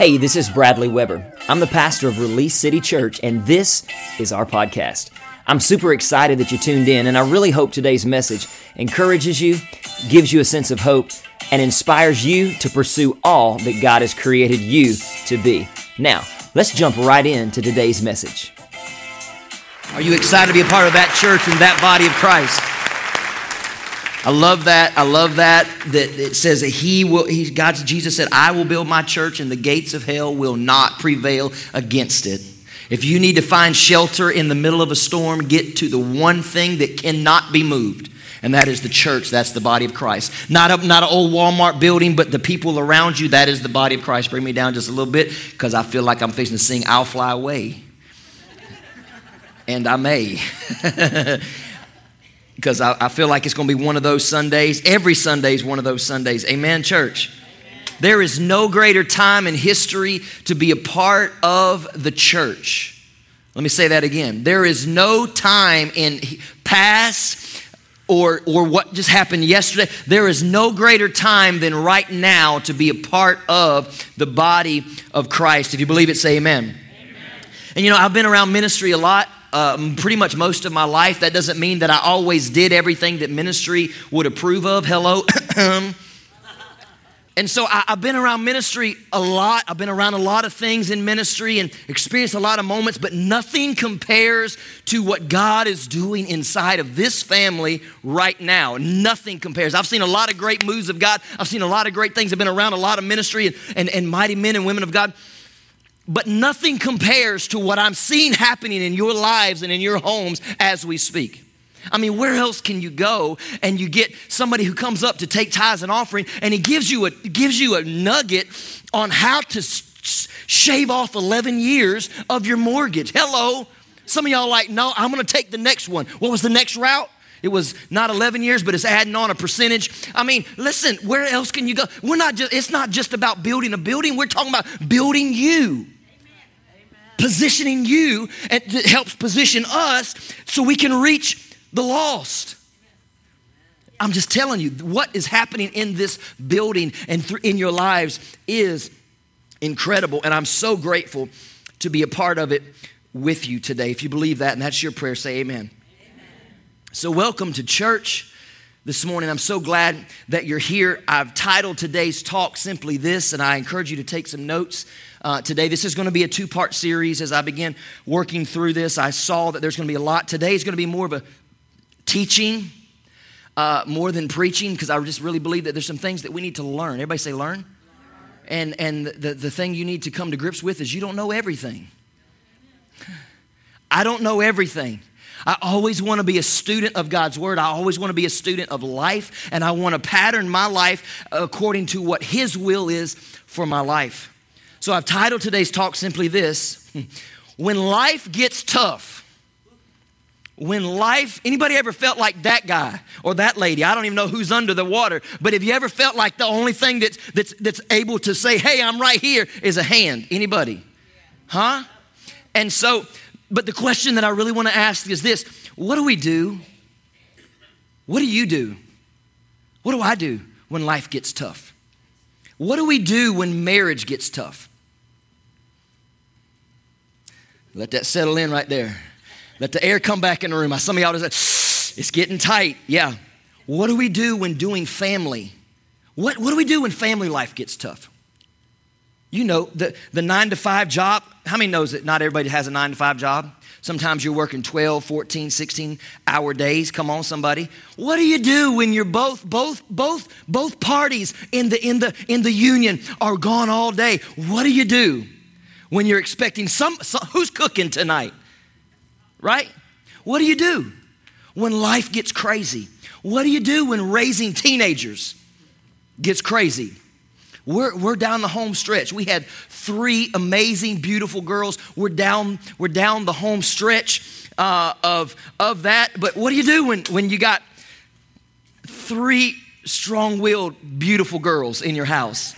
Hey, this is Bradley Weber. I'm the pastor of Release City Church, and this is our podcast. I'm super excited that you tuned in, and I really hope today's message encourages you, gives you a sense of hope, and inspires you to pursue all that God has created you to be. Now, let's jump right into today's message. Are you excited to be a part of that church and that body of Christ? I love that. I love that. That it says that He will. He, God, Jesus said, "I will build my church, and the gates of hell will not prevail against it." If you need to find shelter in the middle of a storm, get to the one thing that cannot be moved, and that is the church. That's the body of Christ. Not a, not an old Walmart building, but the people around you. That is the body of Christ. Bring me down just a little bit, because I feel like I'm fixing to sing "I'll Fly Away," and I may. because I, I, feel like it's going to be one of those Sundays. Every Sunday is one of those Sundays. Amen, church? Amen. There is no greater time in history to be a part of the church. Let me say that again. There is no time in past or, or what just happened yesterday. There is no greater time than right now to be a part of the body of Christ. If you believe it, say amen. amen. And you know, I've been around ministry a lot uh, pretty much most of my life. That doesn't mean that I always did everything that ministry would approve of. Hello. and so I, have been around ministry a lot. I've been around a lot of things in ministry and experienced a lot of moments, but nothing compares to what God is doing inside of this family right now. Nothing compares. I've seen a lot of great moves of God. I've seen a lot of great things. I've been around a lot of ministry and, and, and mighty men and women of God but nothing compares to what I'm seeing happening in your lives and in your homes as we speak. I mean, where else can you go and you get somebody who comes up to take tithes and offering and he gives you a gives you a nugget on how to shave off 11 years of your mortgage. Hello. Some of y'all like, "No, I'm going to take the next one." What was the next route? It was not 11 years, but it's adding on a percentage. I mean, listen, where else can you go? We're not just, it's not just about building a building, we're talking about building you. Positioning you, and it helps position us so we can reach the lost. I'm just telling you, what is happening in this building and th- in your lives is incredible. And I'm so grateful to be a part of it with you today. If you believe that and that's your prayer, say amen. So, welcome to church this morning. I'm so glad that you're here. I've titled today's talk simply this, and I encourage you to take some notes uh, today. This is going to be a two part series. As I begin working through this, I saw that there's going to be a lot. Today is going to be more of a teaching uh, more than preaching because I just really believe that there's some things that we need to learn. Everybody say, learn. And, and the, the thing you need to come to grips with is you don't know everything. I don't know everything. I always want to be a student of God's word. I always want to be a student of life, and I want to pattern my life according to what His will is for my life. So I've titled today's talk simply this When life gets tough, when life anybody ever felt like that guy or that lady? I don't even know who's under the water but have you ever felt like the only thing that's that's that's able to say hey i'm right here is a hand? Anybody? Huh? And so but the question that I really want to ask is this what do we do? What do you do? What do I do when life gets tough? What do we do when marriage gets tough? Let that settle in right there. Let the air come back in the room. Some of y'all just it's getting tight. Yeah. What do we do when doing family? What, what do we do when family life gets tough? You know, the, the nine to five job, how many knows that not everybody has a nine to five job? Sometimes you're working 12, 14, 16 hour days. Come on, somebody. What do you do when you're both, both, both, both parties in the, in the, in the union are gone all day? What do you do when you're expecting some, some who's cooking tonight? Right? What do you do when life gets crazy? What do you do when raising teenagers gets crazy? We're, we're down the home stretch. We had three amazing, beautiful girls. We're down, we're down the home stretch uh, of, of that. But what do you do when, when you got three strong willed, beautiful girls in your house?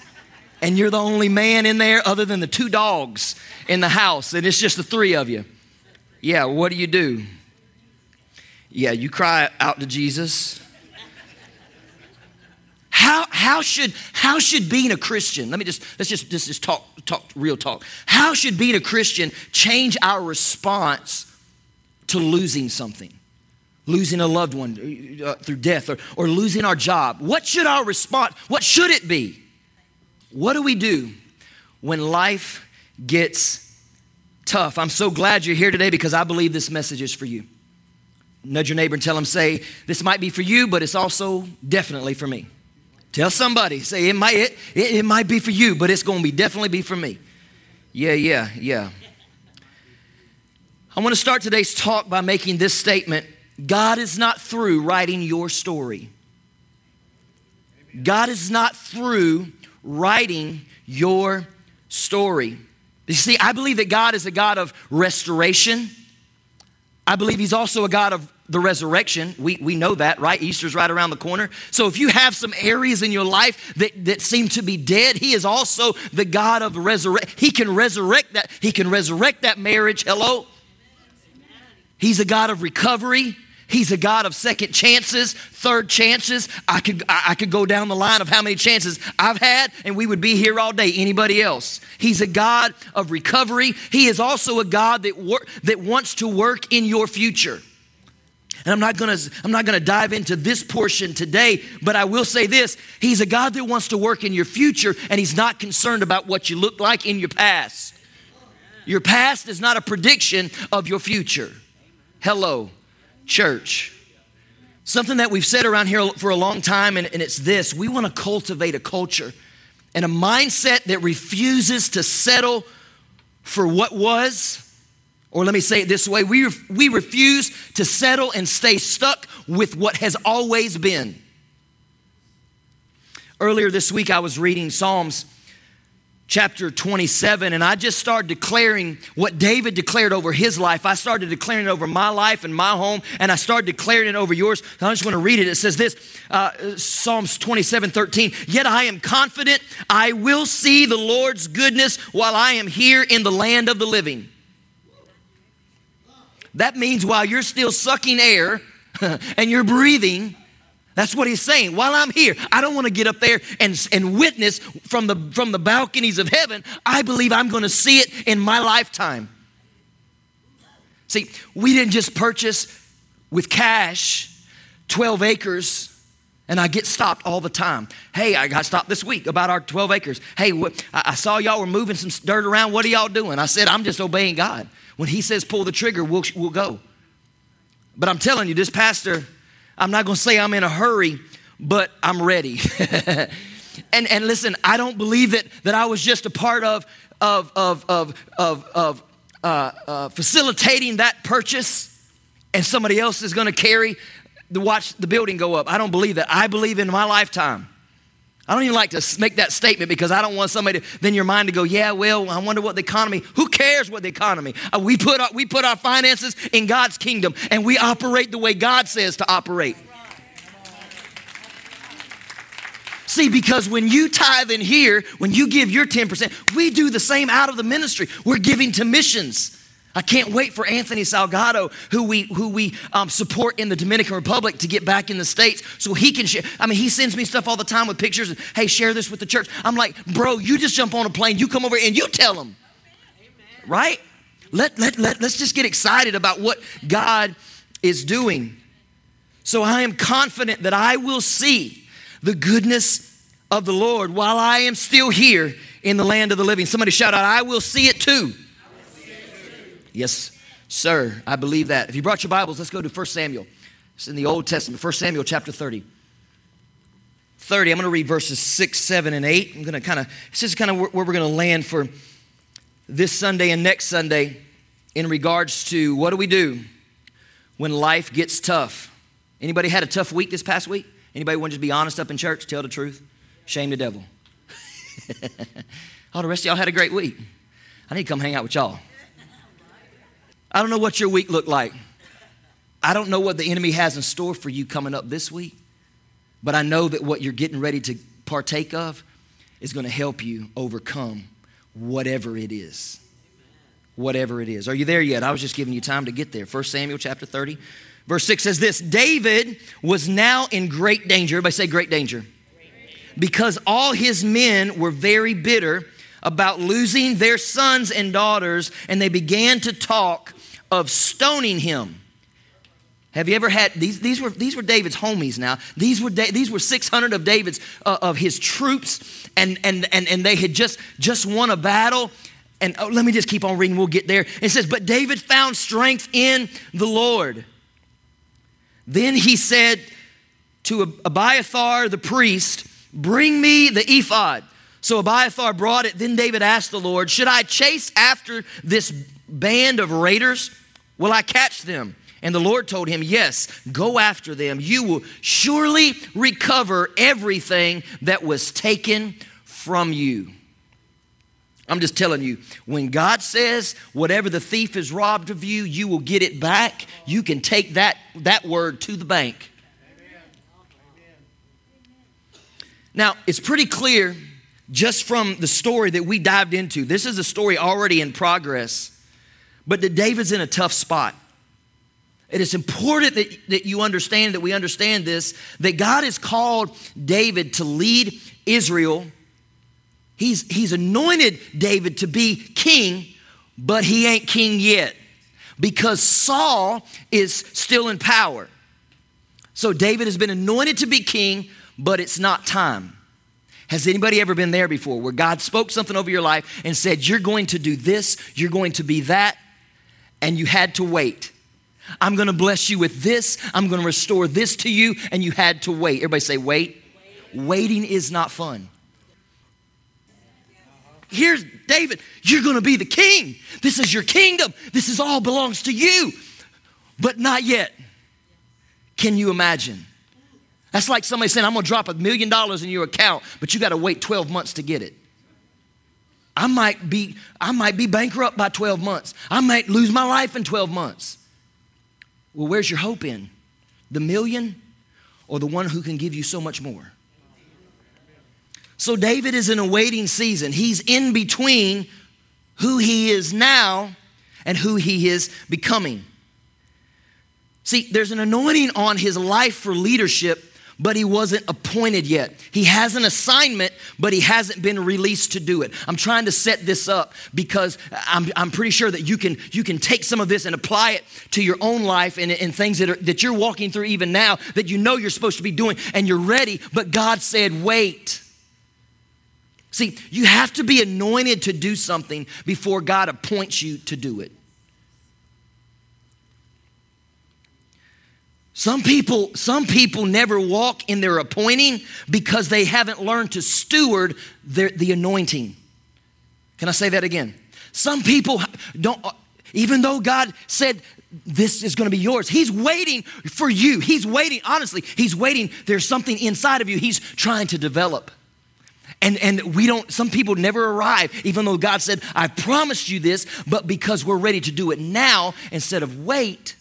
And you're the only man in there other than the two dogs in the house, and it's just the three of you. Yeah, what do you do? Yeah, you cry out to Jesus How, how, should, how should being a Christian, let me just, let's just, just, just talk, talk, real talk. How should being a Christian change our response to losing something? Losing a loved one uh, through death or, or losing our job. What should our response, what should it be? What do we do when life gets tough? I'm so glad you're here today because I believe this message is for you. Nudge your neighbor and tell him, say, this might be for you, but it's also definitely for me. Tell somebody, say, it might, it, it, might be for you, but it's going to be definitely be for me. Yeah, yeah, yeah. I want to start today's talk by making this statement God is not through writing your story. God is not through writing your story. You see, I believe that God is a God of restoration. I believe He's also a God of the resurrection. We, we know that, right? Easter's right around the corner. So if you have some areas in your life that, that seem to be dead, He is also the God of resurrection. He can resurrect that. He can resurrect that marriage. Hello? He's a God of recovery. He's a God of second chances, third chances. I could, I could go down the line of how many chances I've had, and we would be here all day. Anybody else? He's a God of recovery. He is also a God that, wor- that wants to work in your future. And I'm not gonna I'm not gonna dive into this portion today, but I will say this: He's a God that wants to work in your future, and He's not concerned about what you look like in your past. Your past is not a prediction of your future. Hello church. Something that we've said around here for a long time, and, and it's this we want to cultivate a culture and a mindset that refuses to settle for what was. Or let me say it this way we, we refuse to settle and stay stuck with what has always been. Earlier this week, I was reading Psalms chapter 27, and I just started declaring what David declared over his life. I started declaring it over my life and my home, and I started declaring it over yours. I'm just want to read it. It says this uh, Psalms 27 13. Yet I am confident I will see the Lord's goodness while I am here in the land of the living. That means while you're still sucking air and you're breathing, that's what he's saying. While I'm here, I don't want to get up there and, and witness from the, from the balconies of heaven. I believe I'm going to see it in my lifetime. See, we didn't just purchase with cash 12 acres and I get stopped all the time. Hey, I got stopped this week about our 12 acres. Hey, I saw y'all were moving some dirt around. What are y'all doing? I said, I'm just obeying God. When He says pull the trigger, we'll, we'll go. But I'm telling you, this pastor I'm not going to say I'm in a hurry, but I'm ready. and, and listen, I don't believe that, that I was just a part of, of, of, of, of, of uh, uh, facilitating that purchase and somebody else is going to carry the watch the building go up. I don't believe that. I believe in my lifetime. I don't even like to make that statement because I don't want somebody to, then your mind to go, yeah, well, I wonder what the economy, who cares what the economy? Uh, we, put our, we put our finances in God's kingdom and we operate the way God says to operate. See, because when you tithe in here, when you give your 10%, we do the same out of the ministry. We're giving to missions. I can't wait for Anthony Salgado, who we who we um, support in the Dominican Republic, to get back in the states so he can share. I mean, he sends me stuff all the time with pictures and hey, share this with the church. I'm like, bro, you just jump on a plane, you come over and you tell them, Amen. right? Let let let let's just get excited about what God is doing. So I am confident that I will see the goodness of the Lord while I am still here in the land of the living. Somebody shout out, I will see it too. Yes, sir. I believe that. If you brought your Bibles, let's go to 1 Samuel. It's in the Old Testament, 1 Samuel chapter 30. 30, I'm going to read verses 6, 7, and 8. I'm going to kind of, this is kind of where, where we're going to land for this Sunday and next Sunday in regards to what do we do when life gets tough. Anybody had a tough week this past week? Anybody want to just be honest up in church, tell the truth? Shame the devil. All the rest of y'all had a great week. I need to come hang out with y'all. I don't know what your week looked like. I don't know what the enemy has in store for you coming up this week, but I know that what you're getting ready to partake of is going to help you overcome whatever it is. Whatever it is. Are you there yet? I was just giving you time to get there. 1 Samuel chapter 30, verse 6 says this David was now in great danger. Everybody say great danger. because all his men were very bitter about losing their sons and daughters, and they began to talk of stoning him. Have you ever had these? These were these were David's homies. Now these were these were six hundred of David's uh, of his troops, and and and and they had just just won a battle. And oh, let me just keep on reading. We'll get there. It says, "But David found strength in the Lord." Then he said to Abiathar the priest, "Bring me the ephod." So Abiathar brought it. Then David asked the Lord, "Should I chase after this band of raiders? Will I catch them?" And the Lord told him, Yes, go after them. You will surely recover everything that was taken from you. I'm just telling you, when God says whatever the thief has robbed of you, you will get it back, you can take that, that word to the bank. Now, it's pretty clear just from the story that we dived into. This is a story already in progress, but that David's in a tough spot. It is important that, that you understand, that we understand this, that God has called David to lead Israel. He's, he's anointed David to be king, but he ain't king yet because Saul is still in power. So David has been anointed to be king, but it's not time. Has anybody ever been there before where God spoke something over your life and said, You're going to do this, you're going to be that, and you had to wait? I'm going to bless you with this. I'm going to restore this to you. And you had to wait. Everybody say, wait. wait. Waiting is not fun. Here's David. You're going to be the king. This is your kingdom. This is all belongs to you. But not yet. Can you imagine? That's like somebody saying, I'm going to drop a million dollars in your account, but you got to wait 12 months to get it. I might be I might be bankrupt by 12 months. I might lose my life in 12 months. Well, where's your hope in? The million or the one who can give you so much more? So, David is in a waiting season. He's in between who he is now and who he is becoming. See, there's an anointing on his life for leadership but he wasn't appointed yet. He has an assignment, but he hasn't been released to do it. I'm trying to set this up because I'm, I'm pretty sure that you can, you can take some of this and apply it to your own life and, and things that, are, that you're walking through even now that you know you're supposed to be doing and you're ready, but God said, wait. See, you have to be anointed to do something before God appoints you to do it. Some people, some people never walk in their appointing because they haven't learned to steward their, the anointing. Can I say that again? Some people don't, uh, even though God said this is going to be yours, He's waiting for you. He's waiting, honestly, He's waiting. There's something inside of you He's trying to develop. And, and we don't, some people never arrive, even though God said, I promised you this, but because we're ready to do it now instead of wait,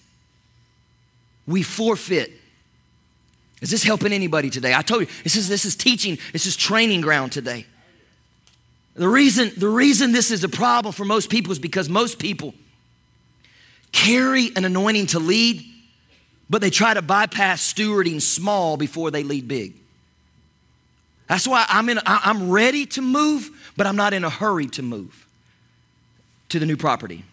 we forfeit. Is this helping anybody today? I told you, this is, this is teaching, this is training ground today. The reason, the reason this is a problem for most people is because most people carry an anointing to lead, but they try to bypass stewarding small before they lead big. That's why I'm, in, I'm ready to move, but I'm not in a hurry to move to the new property.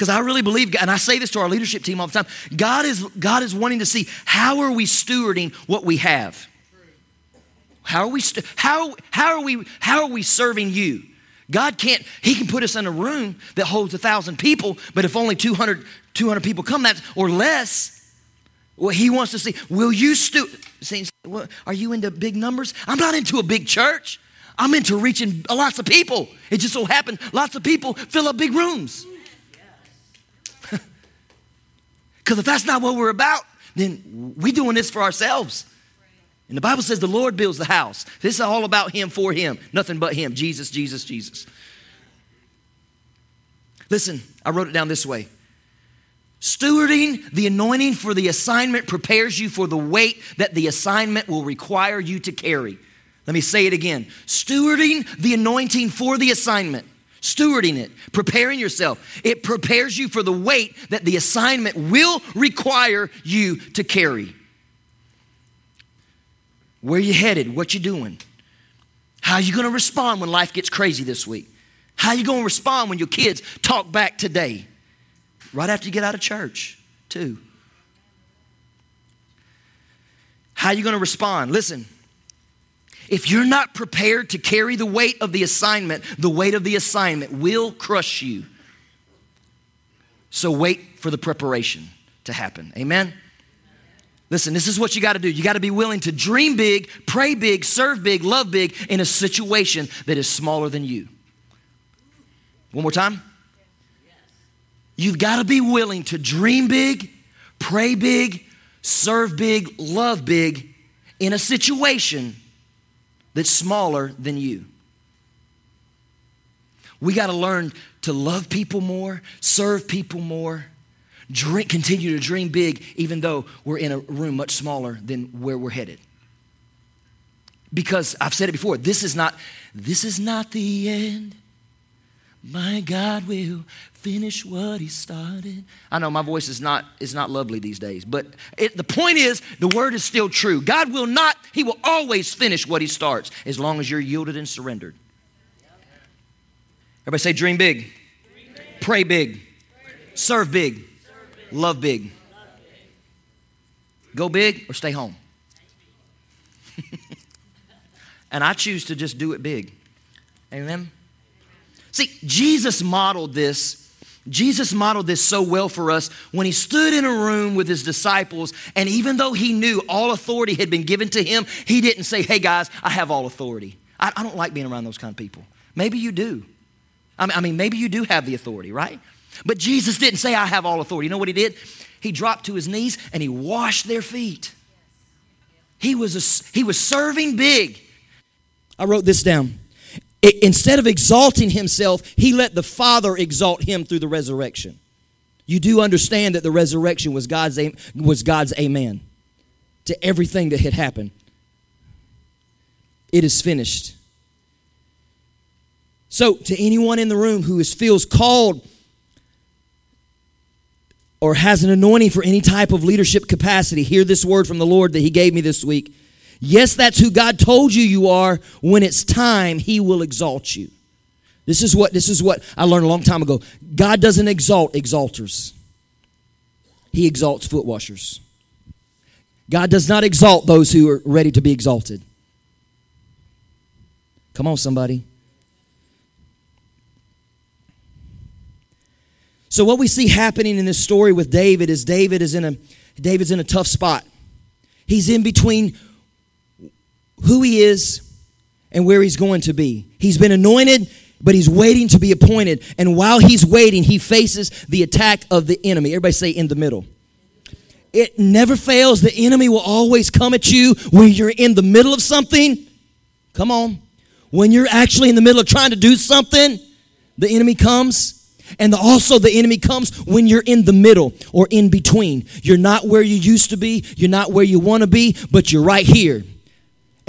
Because I really believe, and I say this to our leadership team all the time, God is, God is wanting to see how are we stewarding what we have? How are we, stu- how, how, are we, how are we serving you? God can't, He can put us in a room that holds a thousand people, but if only 200, 200 people come, that or less, well, He wants to see, will you steward? Well, are you into big numbers? I'm not into a big church. I'm into reaching lots of people. It just so happened lots of people fill up big rooms. Because if that's not what we're about, then we're doing this for ourselves. And the Bible says the Lord builds the house. This is all about Him for Him, nothing but Him. Jesus, Jesus, Jesus. Listen, I wrote it down this way. Stewarding the anointing for the assignment prepares you for the weight that the assignment will require you to carry. Let me say it again. Stewarding the anointing for the assignment stewarding it, preparing yourself. It prepares you for the weight that the assignment will require you to carry. Where you headed? What you doing? How are you going to respond when life gets crazy this week? How are you going to respond when your kids talk back today? Right after you get out of church, too. How are you going to respond? Listen, if you're not prepared to carry the weight of the assignment, the weight of the assignment will crush you. So wait for the preparation to happen. Amen? Listen, this is what you got to do. You got to be willing to dream big, pray big, serve big, love big in a situation that is smaller than you. One more time. You've got to be willing to dream big, pray big, serve big, love big in a situation that's smaller than you. We got to learn to love people more, serve people more, drink, continue to dream big, even though we're in a room much smaller than where we're headed. Because I've said it before, this is not, this is not the end. My God will finish what he started. I know my voice is not, is not lovely these days, but it, the point is the word is still true. God will not, he will always finish what he starts as long as you're yielded and surrendered. Everybody say dream big, dream big. pray big, serve big, love big. Go big or stay home. and I choose to just do it big. Amen. See, Jesus modeled this. Jesus modeled this so well for us when he stood in a room with his disciples, and even though he knew all authority had been given to him, he didn't say, Hey guys, I have all authority. I, I don't like being around those kind of people. Maybe you do. I mean, I mean, maybe you do have the authority, right? But Jesus didn't say, I have all authority. You know what he did? He dropped to his knees and he washed their feet. He was, a, he was serving big. I wrote this down. It, instead of exalting himself, he let the Father exalt him through the resurrection. You do understand that the resurrection was God's, was God's amen to everything that had happened. It is finished. So, to anyone in the room who is, feels called or has an anointing for any type of leadership capacity, hear this word from the Lord that He gave me this week. Yes, that's who God told you you are. When it's time, He will exalt you. This is what this is what I learned a long time ago. God doesn't exalt exalters. He exalts foot washers. God does not exalt those who are ready to be exalted. Come on, somebody. So what we see happening in this story with David is David is in a David's in a tough spot. He's in between who he is and where he's going to be. He's been anointed, but he's waiting to be appointed. And while he's waiting, he faces the attack of the enemy. Everybody say in the middle. It never fails. The enemy will always come at you when you're in the middle of something. Come on. When you're actually in the middle of trying to do something, the enemy comes. And also, the enemy comes when you're in the middle or in between. You're not where you used to be, you're not where you want to be, but you're right here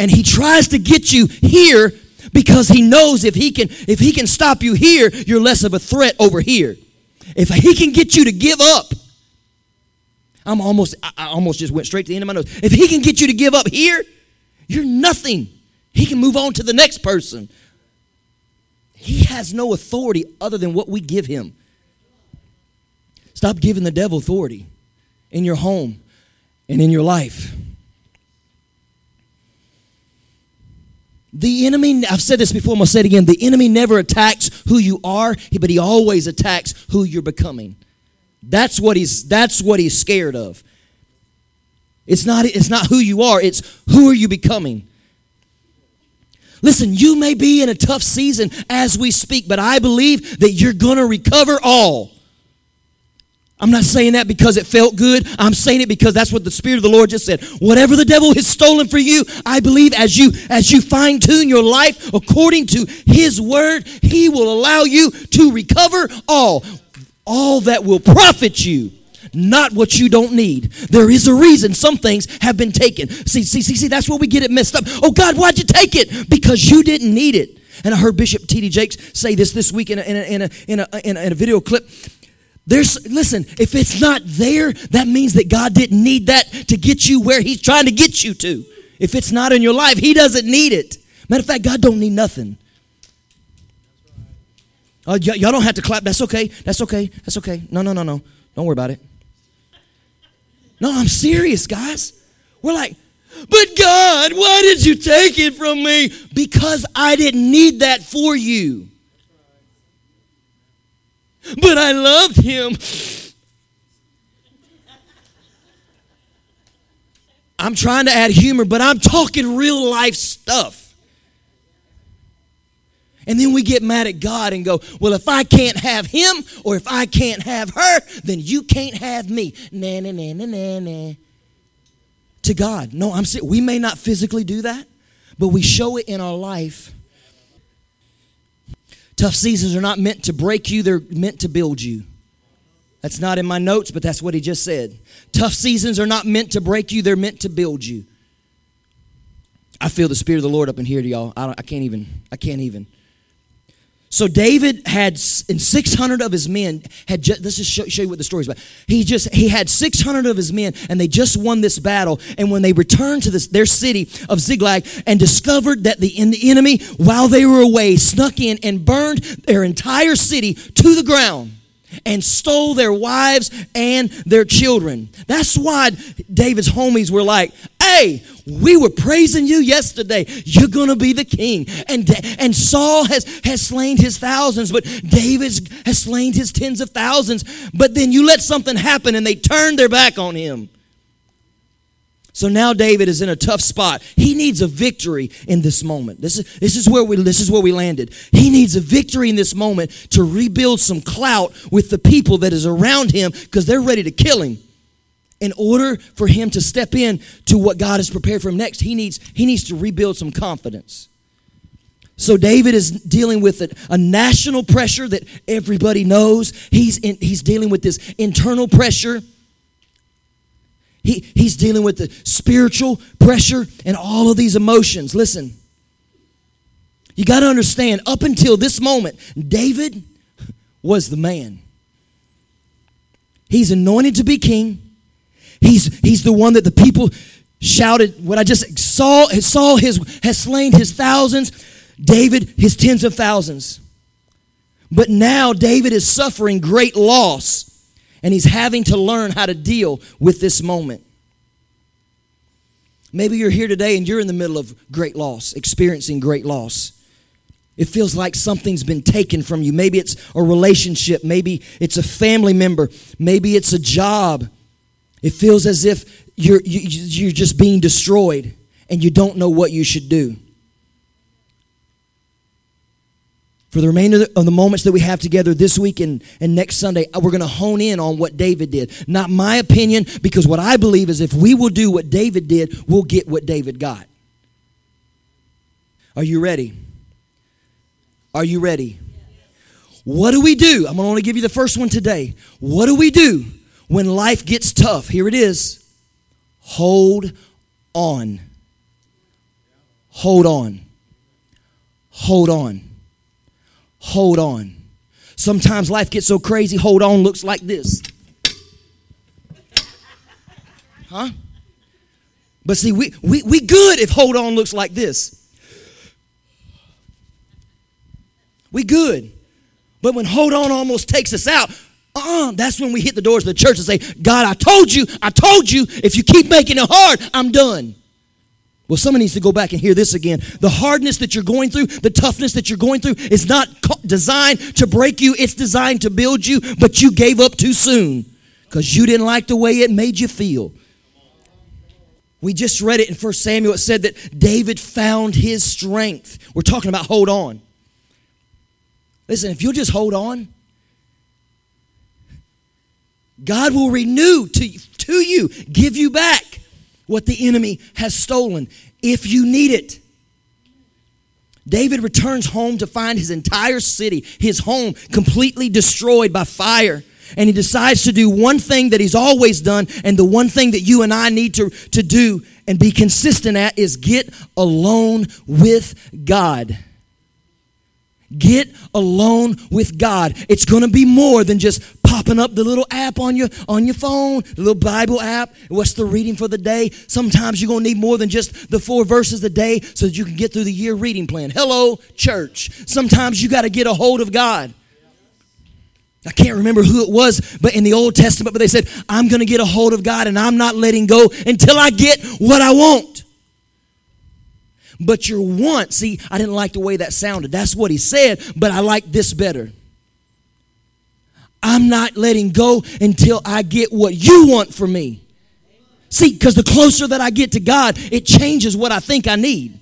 and he tries to get you here because he knows if he can if he can stop you here you're less of a threat over here. If he can get you to give up i'm almost i almost just went straight to the end of my nose. If he can get you to give up here you're nothing. He can move on to the next person. He has no authority other than what we give him. Stop giving the devil authority in your home and in your life The enemy, I've said this before, I'm going to say it again. The enemy never attacks who you are, but he always attacks who you're becoming. That's what he's, that's what he's scared of. It's not, it's not who you are, it's who are you becoming. Listen, you may be in a tough season as we speak, but I believe that you're going to recover all. I'm not saying that because it felt good. I'm saying it because that's what the Spirit of the Lord just said. Whatever the devil has stolen for you, I believe as you as you fine tune your life according to His word, He will allow you to recover all, all that will profit you. Not what you don't need. There is a reason some things have been taken. See, see, see, see, that's where we get it messed up. Oh God, why'd you take it? Because you didn't need it. And I heard Bishop T.D. Jakes say this this week in a, in a, in a, in a, in a, in a video clip. There's, listen, if it's not there, that means that God didn't need that to get you where He's trying to get you to. If it's not in your life, He doesn't need it. Matter of fact, God don't need nothing. Uh, y- y'all don't have to clap. That's okay. That's okay. That's okay. No, no, no, no. Don't worry about it. No, I'm serious, guys. We're like, but God, why did you take it from me? Because I didn't need that for you. But I loved him. I'm trying to add humor, but I'm talking real life stuff. And then we get mad at God and go, well, if I can't have him or if I can't have her, then you can't have me. Nah, nah, nah, nah, nah, nah. To God. No, I'm we may not physically do that, but we show it in our life. Tough seasons are not meant to break you, they're meant to build you. That's not in my notes, but that's what he just said. Tough seasons are not meant to break you, they're meant to build you. I feel the Spirit of the Lord up in here to y'all. I, I can't even, I can't even. So David had, and 600 of his men had just, let's just show, show you what the story's about. He just, he had 600 of his men and they just won this battle. And when they returned to this, their city of Ziklag and discovered that the, in the enemy, while they were away, snuck in and burned their entire city to the ground and stole their wives and their children. That's why David's homies were like, hey, we were praising you yesterday. You're going to be the king. And, and Saul has, has slain his thousands, but David has slain his tens of thousands. But then you let something happen and they turned their back on him. So now David is in a tough spot. He needs a victory in this moment. This is, this is where we this is where we landed. He needs a victory in this moment to rebuild some clout with the people that is around him because they're ready to kill him. In order for him to step in to what God has prepared for him next, he needs he needs to rebuild some confidence. So David is dealing with a, a, national pressure that everybody knows. He's in, he's dealing with this internal pressure he, he's dealing with the spiritual pressure and all of these emotions. Listen, you got to understand, up until this moment, David was the man. He's anointed to be king. He's, he's the one that the people shouted, what I just saw, Saul his, has slain his thousands, David his tens of thousands. But now David is suffering great loss and he's having to learn how to deal with this moment. Maybe you're here today and you're in the middle of great loss, experiencing great loss. It feels like something's been taken from you. Maybe it's a relationship, maybe it's a family member, maybe it's a job. It feels as if you're, you're just being destroyed and you don't know what you should do. For the remainder of the moments that we have together this week and, and next Sunday, uh, we're going to hone in on what David did. Not my opinion, because what I believe is if we will do what David did, we'll get what David got. Are you ready? Are you ready? What do we do? I'm going to only give you the first one today. What do we do when life gets tough? Here it is. Hold on. Hold on. Hold on hold on. Sometimes life gets so crazy, hold on looks like this. Huh? But see, we, we, we good if hold on looks like this. We good. But when hold on almost takes us out, uh-uh, that's when we hit the doors of the church and say, God, I told you, I told you, if you keep making it hard, I'm done. Well, someone needs to go back and hear this again. The hardness that you're going through, the toughness that you're going through is not designed to break you, it's designed to build you, but you gave up too soon because you didn't like the way it made you feel. We just read it in 1 Samuel. It said that David found his strength. We're talking about hold on. Listen, if you'll just hold on, God will renew to, to you, give you back what the enemy has stolen if you need it. David returns home to find his entire city, his home, completely destroyed by fire. And he decides to do one thing that he's always done, and the one thing that you and I need to, to do and be consistent at is get alone with God. Get alone with God. It's going to be more than just popping up the little app on your on your phone, the little Bible app. What's the reading for the day? Sometimes you're going to need more than just the four verses a day so that you can get through the year reading plan. Hello, church. Sometimes you got to get a hold of God. I can't remember who it was, but in the Old Testament, but they said, I'm going to get a hold of God and I'm not letting go until I get what I want. But your want, see, I didn't like the way that sounded. That's what he said, but I like this better. I'm not letting go until I get what you want for me. See, because the closer that I get to God, it changes what I think I need.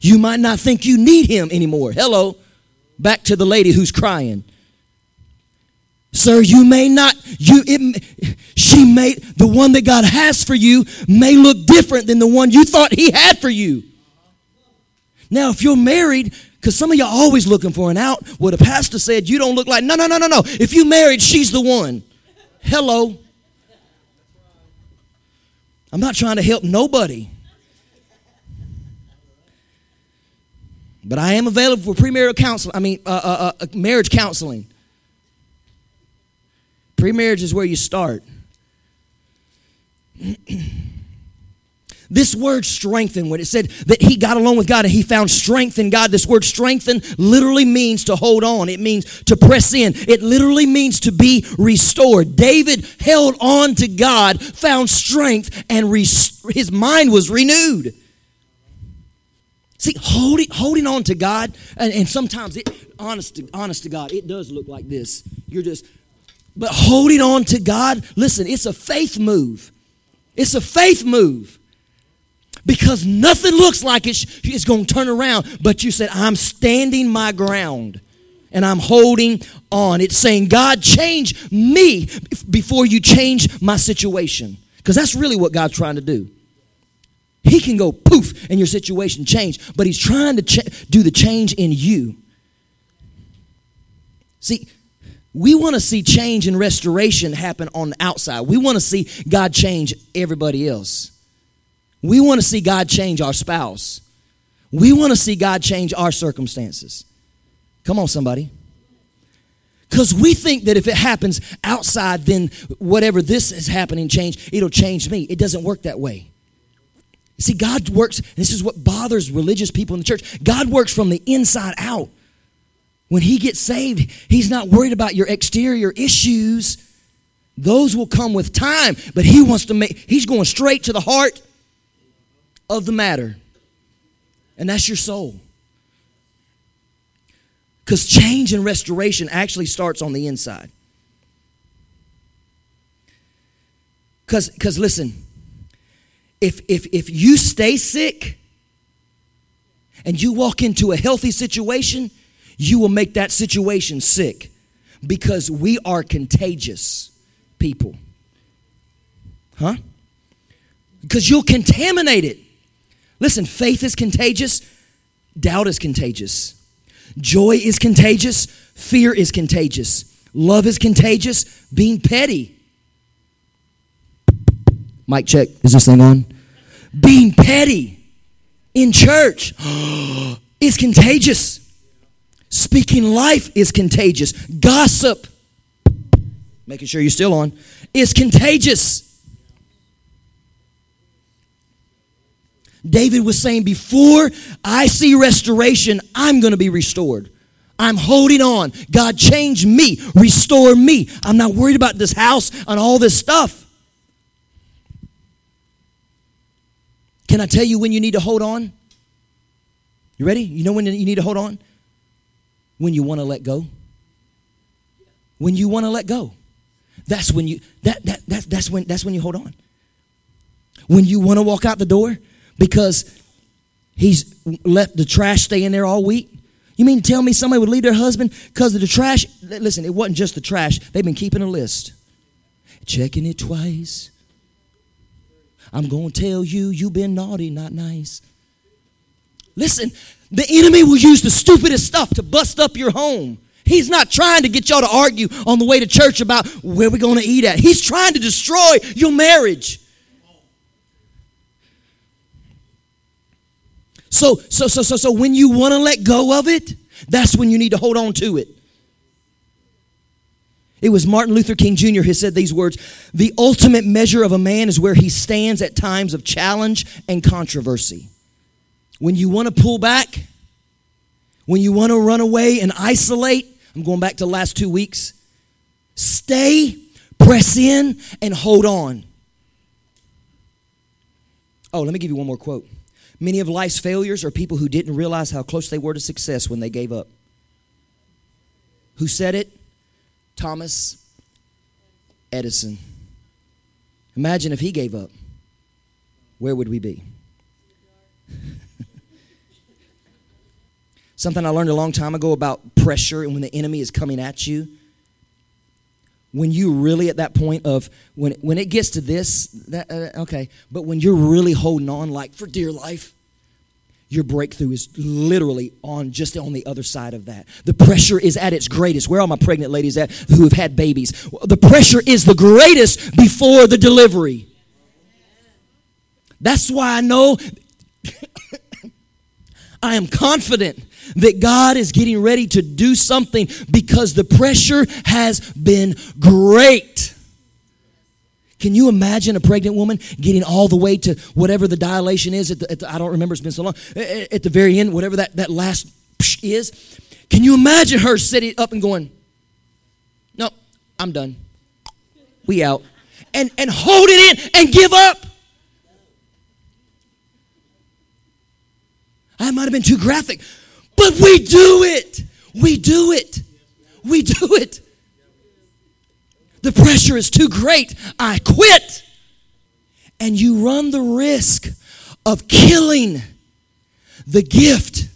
You might not think you need Him anymore. Hello. Back to the lady who's crying. Sir, you may not, you, it, she may, the one that God has for you may look different than the one you thought He had for you. Now, if you're married, because some of y'all always looking for an out, what a pastor said, you don't look like, no, no, no, no, no. If you married, she's the one. Hello. I'm not trying to help nobody. But I am available for premarital counseling. I mean, uh, uh, uh, marriage counseling. Premarriage is where you start. this word strengthen, when it said that he got along with God and he found strength in God, this word strengthen literally means to hold on. It means to press in. It literally means to be restored. David held on to God, found strength, and his mind was renewed. See, holding, holding on to God, and, and sometimes it, honest to, honest to God, it does look like this. You're just, but holding on to God, listen, it's a faith move. It's a faith move. Because nothing looks like it's, going to turn around, but you said, I'm standing my ground and I'm holding on. It's saying, God, change me before you change my situation. Because that's really what God's trying to do. He can go poof and your situation change, but he's trying to ch- do the change in you. See, we want to see change and restoration happen on the outside. We want to see God change everybody else. We want to see God change our spouse. We want to see God change our circumstances. Come on, somebody. Because we think that if it happens outside, then whatever this is happening change, it'll change me. It doesn't work that way. See, God works, this is what bothers religious people in the church. God works from the inside out. When He gets saved, He's not worried about your exterior issues. Those will come with time, but He wants to make, He's going straight to the heart of the matter. And that's your soul. Because change and restoration actually starts on the inside. Because, listen, if, if, if you stay sick and you walk into a healthy situation, you will make that situation sick because we are contagious people. Huh? Because you'll contaminate it. Listen, faith is contagious, doubt is contagious, joy is contagious, fear is contagious, love is contagious, being petty Mic check. Is this thing on? Being petty in church is contagious. Speaking life is contagious. Gossip, making sure you're still on, is contagious. David was saying, Before I see restoration, I'm going to be restored. I'm holding on. God, change me, restore me. I'm not worried about this house and all this stuff. Can I tell you when you need to hold on? You ready? You know when you need to hold on? When you want to let go. When you want to let go. That's when you that, that, that that's when that's when you hold on. When you want to walk out the door because he's left the trash stay in there all week. You mean tell me somebody would leave their husband because of the trash? Listen, it wasn't just the trash. They've been keeping a list. Checking it twice, I'm going to tell you, you've been naughty, not nice. Listen, the enemy will use the stupidest stuff to bust up your home. He's not trying to get y'all to argue on the way to church about where we're going to eat at. He's trying to destroy your marriage. So, so, so, so, so when you want to let go of it, that's when you need to hold on to it. It was Martin Luther King Jr. who said these words The ultimate measure of a man is where he stands at times of challenge and controversy. When you want to pull back, when you want to run away and isolate, I'm going back to the last two weeks, stay, press in, and hold on. Oh, let me give you one more quote. Many of life's failures are people who didn't realize how close they were to success when they gave up. Who said it? Thomas Edison. Imagine if he gave up. Where would we be? Something I learned a long time ago about pressure and when the enemy is coming at you. When you really at that point of when when it gets to this, that, uh, okay, but when you're really holding on like for dear life, your breakthrough is literally on just on the other side of that. The pressure is at its greatest. Where are my pregnant ladies at who have had babies? The pressure is the greatest before the delivery. That's why I know I am confident that God is getting ready to do something because the pressure has been great. Can you imagine a pregnant woman getting all the way to whatever the dilation is? At the, at the, I don't remember, it's been so long. At the very end, whatever that, that last is. Can you imagine her sitting up and going, No, I'm done. We out. And, and hold it in and give up? I might have been too graphic, but we do it. We do it. We do it. The pressure is too great. I quit. And you run the risk of killing the gift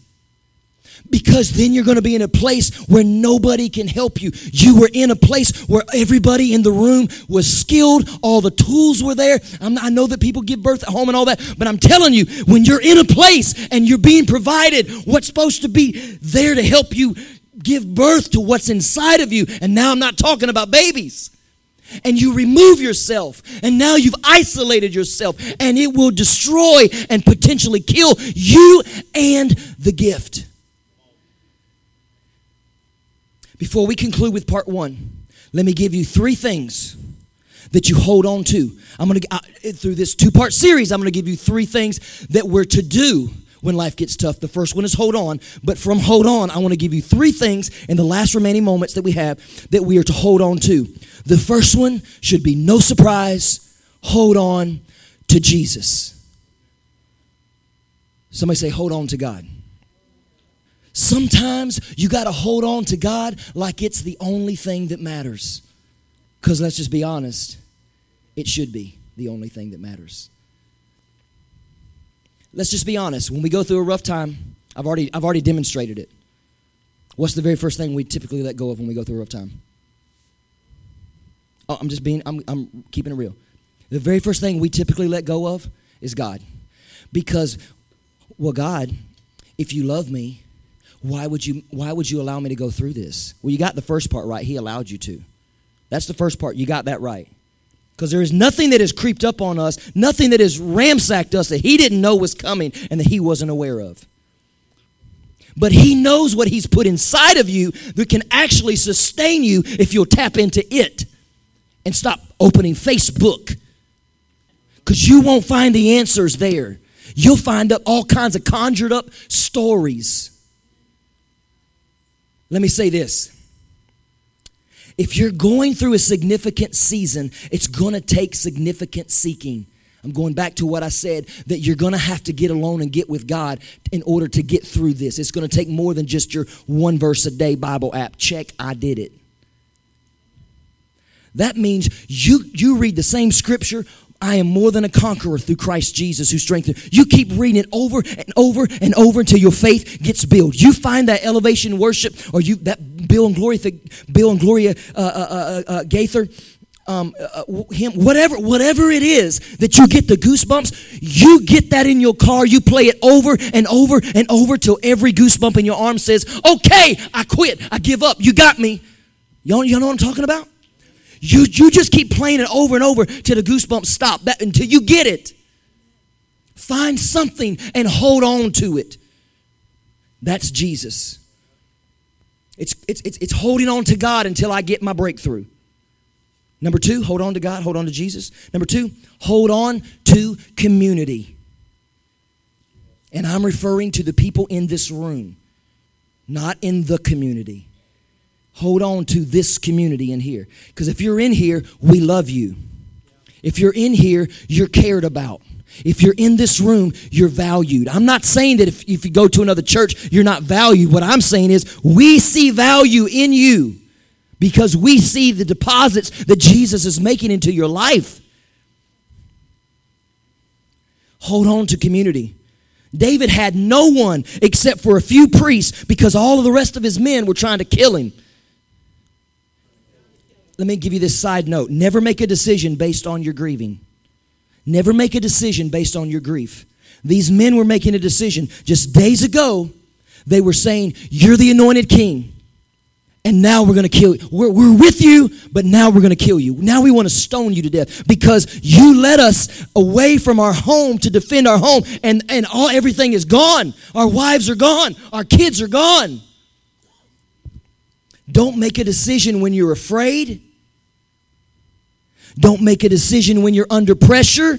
because then you're going to be in a place where nobody can help you. You were in a place where everybody in the room was skilled, all the tools were there. i know that people give birth at home and all that, but I'm telling you, when you're in a place and you're being provided what's supposed to be there to help you give birth to what's inside of you, and now I'm not talking about babies and you remove yourself, and now you've isolated yourself, and it will destroy and potentially kill you and the gift. Before we conclude with part one, let me give you three things that you hold on to. I'm going to, through this two part series, I'm going to give you three things that we're to do when life gets tough. The first one is hold on, but from hold on, I want to give you three things in the last remaining moments that we have that we are to hold on to. The first one should be no surprise, hold on to Jesus. Somebody say, hold on to God. Sometimes you got to hold on to God like it's the only thing that matters. Because let's just be honest, it should be the only thing that matters. Let's just be honest. When we go through a rough time, I've already, I've already demonstrated it. What's the very first thing we typically let go of when we go through a rough time? Oh, I'm just being, I'm, I'm keeping it real. The very first thing we typically let go of is God. Because, well, God, if you love me, why would you why would you allow me to go through this? Well, you got the first part right. He allowed you to. That's the first part. You got that right. Because there is nothing that has creeped up on us, nothing that has ransacked us that he didn't know was coming and that he wasn't aware of. But he knows what he's put inside of you that can actually sustain you if you'll tap into it and stop opening Facebook. Because you won't find the answers there. You'll find up all kinds of conjured up stories. Let me say this if you're going through a significant season, it's going to take significant seeking. I'm going back to what I said that you're going to have to get alone and get with God in order to get through this. It's going to take more than just your one verse a day Bible app. Check, I did it. That means you you read the same scripture I am more than a conqueror through Christ Jesus who strengthened. You keep reading it over and over and over until your faith gets built. You find that elevation worship, or you that Bill and Gloria, Bill and Gloria uh, uh, uh, uh Gaither, um, uh, uh, him, whatever, whatever it is that you get the goosebumps, you get that in your car. You play it over and over and over till every goosebump in your arm says, "Okay, I quit. I give up. You got me." Y'all, you know what I'm talking about? You, you just keep playing it over and over till the goosebumps stop, that, until you get it. Find something and hold on to it. That's Jesus. It's, it's, it's, it's holding on to God until I get my breakthrough. Number two, hold on to God, hold on to Jesus. Number two, hold on to community. And I'm referring to the people in this room, not in the community. Hold on to this community in here. Because if you're in here, we love you. If you're in here, you're cared about. If you're in this room, you're valued. I'm not saying that if, if you go to another church, you're not valued. What I'm saying is, we see value in you because we see the deposits that Jesus is making into your life. Hold on to community. David had no one except for a few priests because all of the rest of his men were trying to kill him. Let me give you this side note never make a decision based on your grieving. Never make a decision based on your grief. These men were making a decision just days ago. They were saying, You're the anointed king and now we're going to kill you. We're, we're with you, but now we're going to kill you. Now we want to stone you to death because you led us away from our home to defend our home, and, and all everything is gone. Our wives are gone, our kids are gone. Don't make a decision when you're afraid. Don't make a decision when you're under pressure.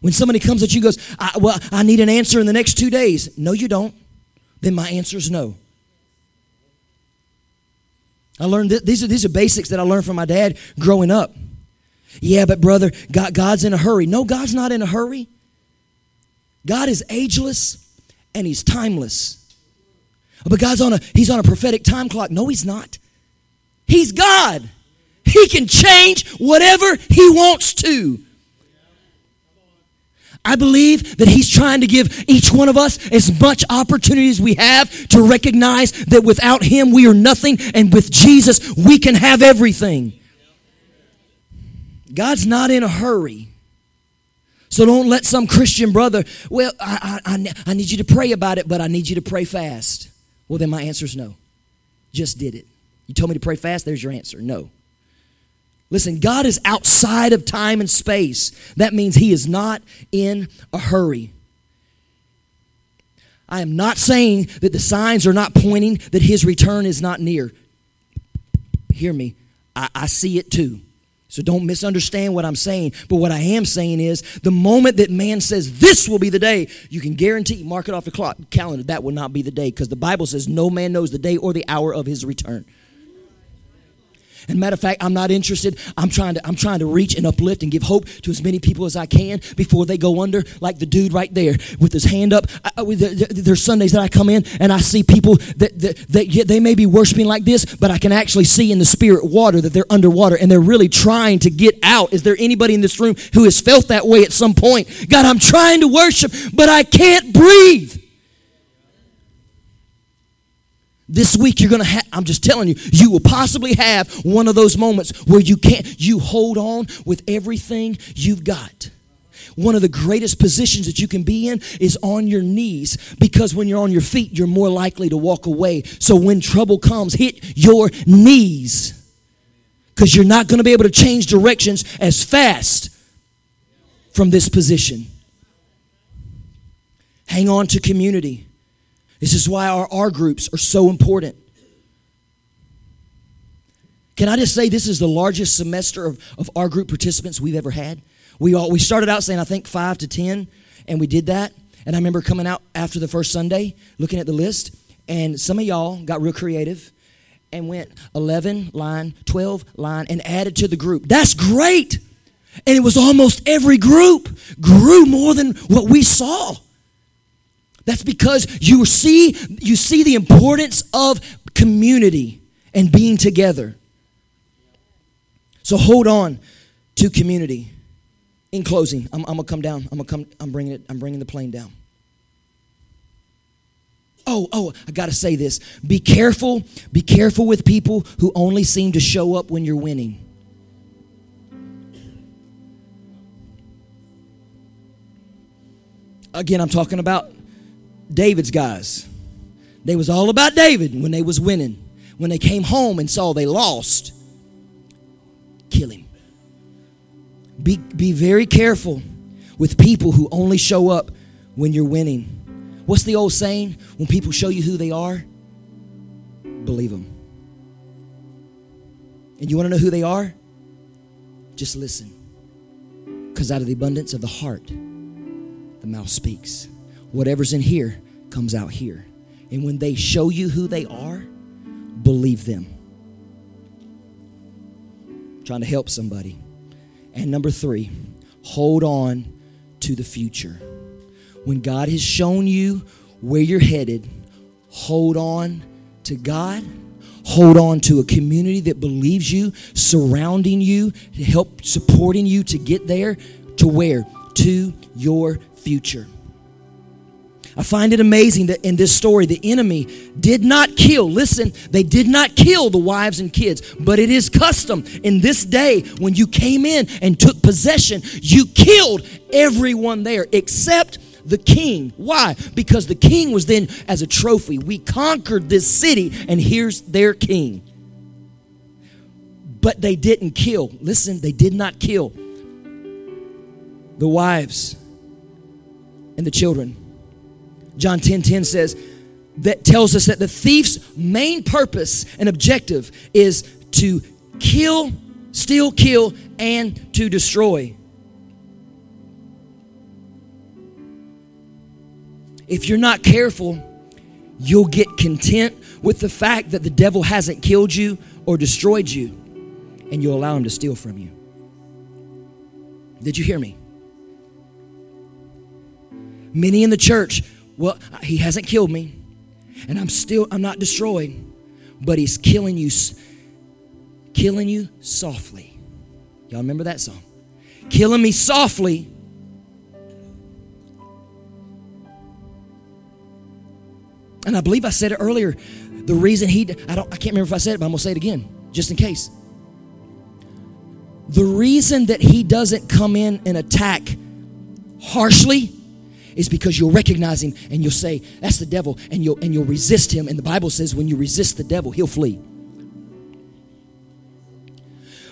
When somebody comes at you goes, I, Well, I need an answer in the next two days. No, you don't. Then my answer is no. I learned th- these are these are basics that I learned from my dad growing up. Yeah, but brother, God, God's in a hurry. No, God's not in a hurry. God is ageless and he's timeless. But God's on a he's on a prophetic time clock. No, he's not. He's God. He can change whatever he wants to. I believe that He's trying to give each one of us as much opportunity as we have to recognize that without Him we are nothing, and with Jesus we can have everything. God's not in a hurry. So don't let some Christian brother, well, I, I, I, need you to pray about it, but I need you to pray fast. Well, then my answer is no. Just did it. You told me to pray fast, there's your answer. No. Listen, God is outside of time and space. That means He is not in a hurry. I am not saying that the signs are not pointing that His return is not near. Hear me, I, I see it too. So don't misunderstand what I'm saying. But what I am saying is the moment that man says this will be the day, you can guarantee, mark it off the clock calendar, that will not be the day because the Bible says no man knows the day or the hour of his return. And matter of fact, I'm not interested. I'm trying to I'm trying to reach and uplift and give hope to as many people as I can before they go under, like the dude right there with his hand up. I, I, there's Sundays that I come in and I see people that, that, that yeah, they may be worshiping like this, but I can actually see in the spirit water that they're underwater and they're really trying to get out. Is there anybody in this room who has felt that way at some point? God, I'm trying to worship, but I can't breathe. This week you're going to have, I'm just telling you, you will possibly have one of those moments where you can't, you hold on with everything you've got. One of the greatest positions that you can be in is on your knees because when you're on your feet, you're more likely to walk away. So when trouble comes, hit your knees because you're not going to be able to change directions as fast from this position. Hang on to community. This is why our R groups are so important. Can I just say this is the largest semester of, of our group participants we've ever had? We, all, we started out saying, I think, five to 10, and we did that. And I remember coming out after the first Sunday, looking at the list, and some of y'all got real creative and went 11 line, 12 line, and added to the group. That's great. And it was almost every group grew more than what we saw. That's because you see, you see the importance of community and being together. So hold on to community. In closing, I'm, I'm gonna come down. I'm gonna come. I'm bringing it. I'm bringing the plane down. Oh, oh, I gotta say this. Be careful. Be careful with people who only seem to show up when you're winning. Again, I'm talking about David's guys. They was all about David when they was winning. When they came home and saw they lost, kill him. Be, be very careful with people who only show up when you're winning. What's the old saying? When people show you who they are, believe them. And you want to know who they are? Just listen. Because out of the abundance of the heart, the mouth speaks. Whatever's in here comes out here. And when they show you who they are, believe them. trying to help somebody. And number three, hold on to the future. When God has shown you where you're headed, hold on to God. Hold on to a community that believes you, surrounding you, to help supporting you to get there to where? To your future. I find it amazing that in this story, the enemy did not kill, listen, they did not kill the wives and kids, but it is custom in this day when you came in and took possession, you killed everyone there except the king. Why? Because the king was then as a trophy. We conquered this city, and here's their king. But they didn't kill. Listen, they did not kill the wives and the children. John 10 10 says, that tells us that the thief's main purpose and objective is to kill, steal, kill, and to destroy. If you're not careful, you'll get content with the fact that the devil hasn't killed you or destroyed you, and you'll allow him to steal from you. Did you hear me? Many in the church, well, he hasn't killed me, and I'm still, I'm not destroyed, but he's killing you, killing you softly. Y'all remember that song? Killing me softly And I believe I said it earlier. The reason he, I don't, I can't remember if I said it, but I'm gonna say it again, just in case. The reason that he doesn't come in and attack harshly is because you'll recognize him and you'll say, that's the devil, and you'll and you'll resist him. And the Bible says when you resist the devil, he'll flee.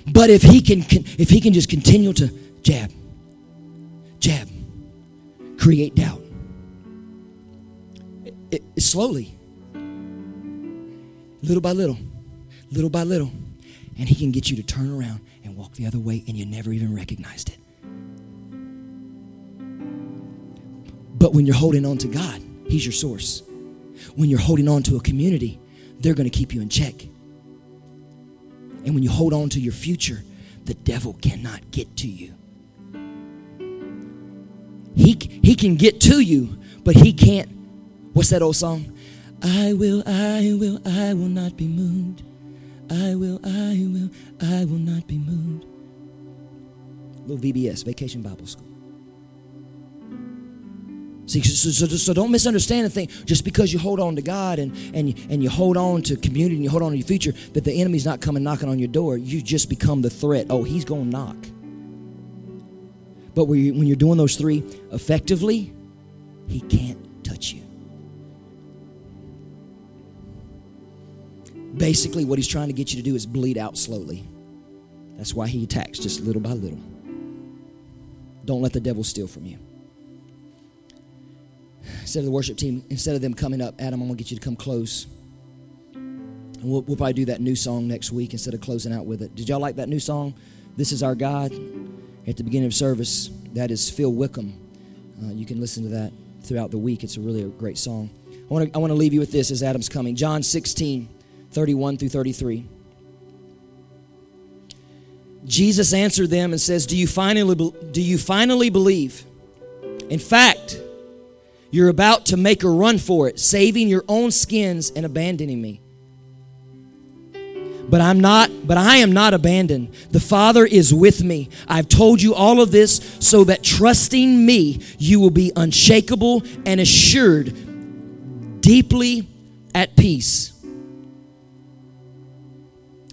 But if he can, if he can just continue to jab, jab, create doubt, it, it, slowly, little by little, little by little, and He can get you to turn around and walk the other way, and you never even recognized it. But when you're holding on to God, He's your source. When you're holding on to a community, they're going to keep you in check. And when you hold on to your future, the devil cannot get to you. He, he can get to you, but he can't What's that old song? I will, I will, I will not be moved. I will, I will, I will not be moved. Little VBS, Vacation Bible School. See, so, so, so, don't misunderstand the thing. Just because you hold on to God and, and, and you hold on to community and you hold on to your future, that the enemy's not coming knocking on your door. You just become the threat. Oh, he's going to knock. But when you're doing those three effectively, he can't touch you. Basically, what he's trying to get you to do is bleed out slowly. That's why he attacks just little by little. Don't let the devil steal from you. Instead of the worship team, instead of them coming up, Adam, I'm going to get you to come close. And we'll, we'll probably do that new song next week instead of closing out with it. Did y'all like that new song? This is our God. At the beginning of service, that is Phil Wickham. Uh, you can listen to that throughout the week. It's a really a great song. I want to I want to leave you with this as Adam's coming. John 16. 31 through 33. Jesus answered them and says, "Do you finally do you finally believe? In fact, you're about to make a run for it, saving your own skins and abandoning me. But I'm not, but I am not abandoned. The Father is with me. I've told you all of this so that trusting me, you will be unshakable and assured, deeply at peace."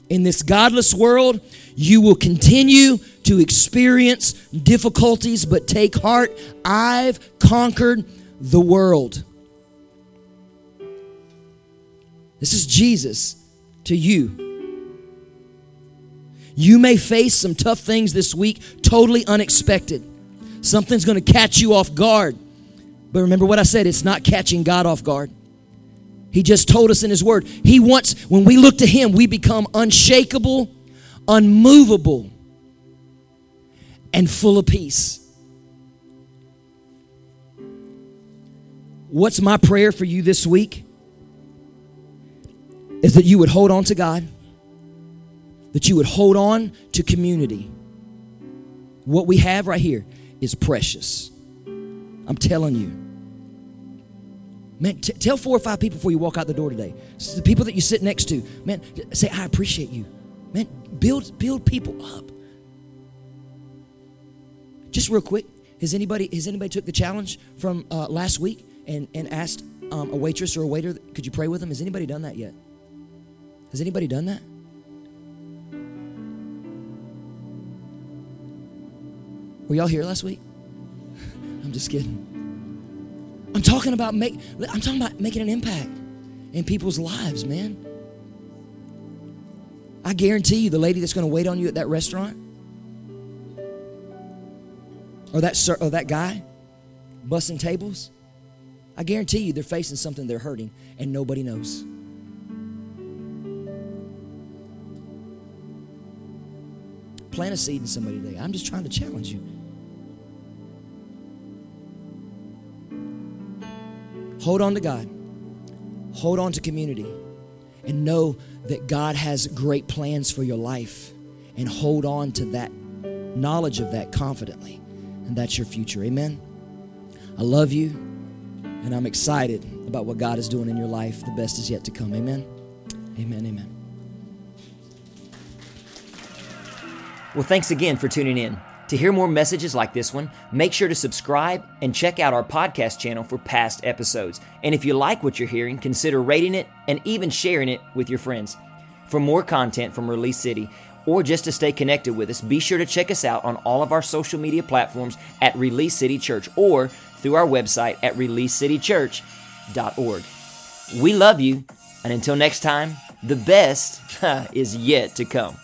in this godless world, you will continue to experience difficulties, but take heart. I've conquered the world. This is Jesus to you. You may face some tough things this week, totally unexpected. Something's going to catch you off guard. But remember what I said it's not catching God off guard. He just told us in His Word. He wants, when we look to Him, we become unshakable, unmovable, and full of peace. What's my prayer for you this week? Is that you would hold on to God, that you would hold on to community. What we have right here is precious. I'm telling you. Man, t- tell four or five people before you walk out the door today. the people that you sit next to, man, say, I appreciate you. Man, build build people up. Just real quick, has anybody has anybody took the challenge from uh, last week and, and asked um, a waitress or a waiter, could you pray with them? Has anybody done that yet? Has anybody done that? Were y'all here last week? I'm just kidding. I'm talking about make I'm talking about making an impact in people's lives, man. I guarantee you the lady that's going to wait on you at that restaurant or that sir, or that guy bussing tables, I guarantee you they're facing something they're hurting and nobody knows. Plant a seed in somebody today. I'm just trying to challenge you. Hold on to God. Hold on to community. And know that God has great plans for your life. And hold on to that knowledge of that confidently. And that's your future. Amen. I love you. And I'm excited about what God is doing in your life. The best is yet to come. Amen. Amen. Amen. Well, thanks again for tuning in. To hear more messages like this one, make sure to subscribe and check out our podcast channel for past episodes. And if you like what you're hearing, consider rating it and even sharing it with your friends. For more content from Release City, or just to stay connected with us, be sure to check us out on all of our social media platforms at Release City Church or through our website at releasecitychurch.org. We love you, and until next time, the best is yet to come.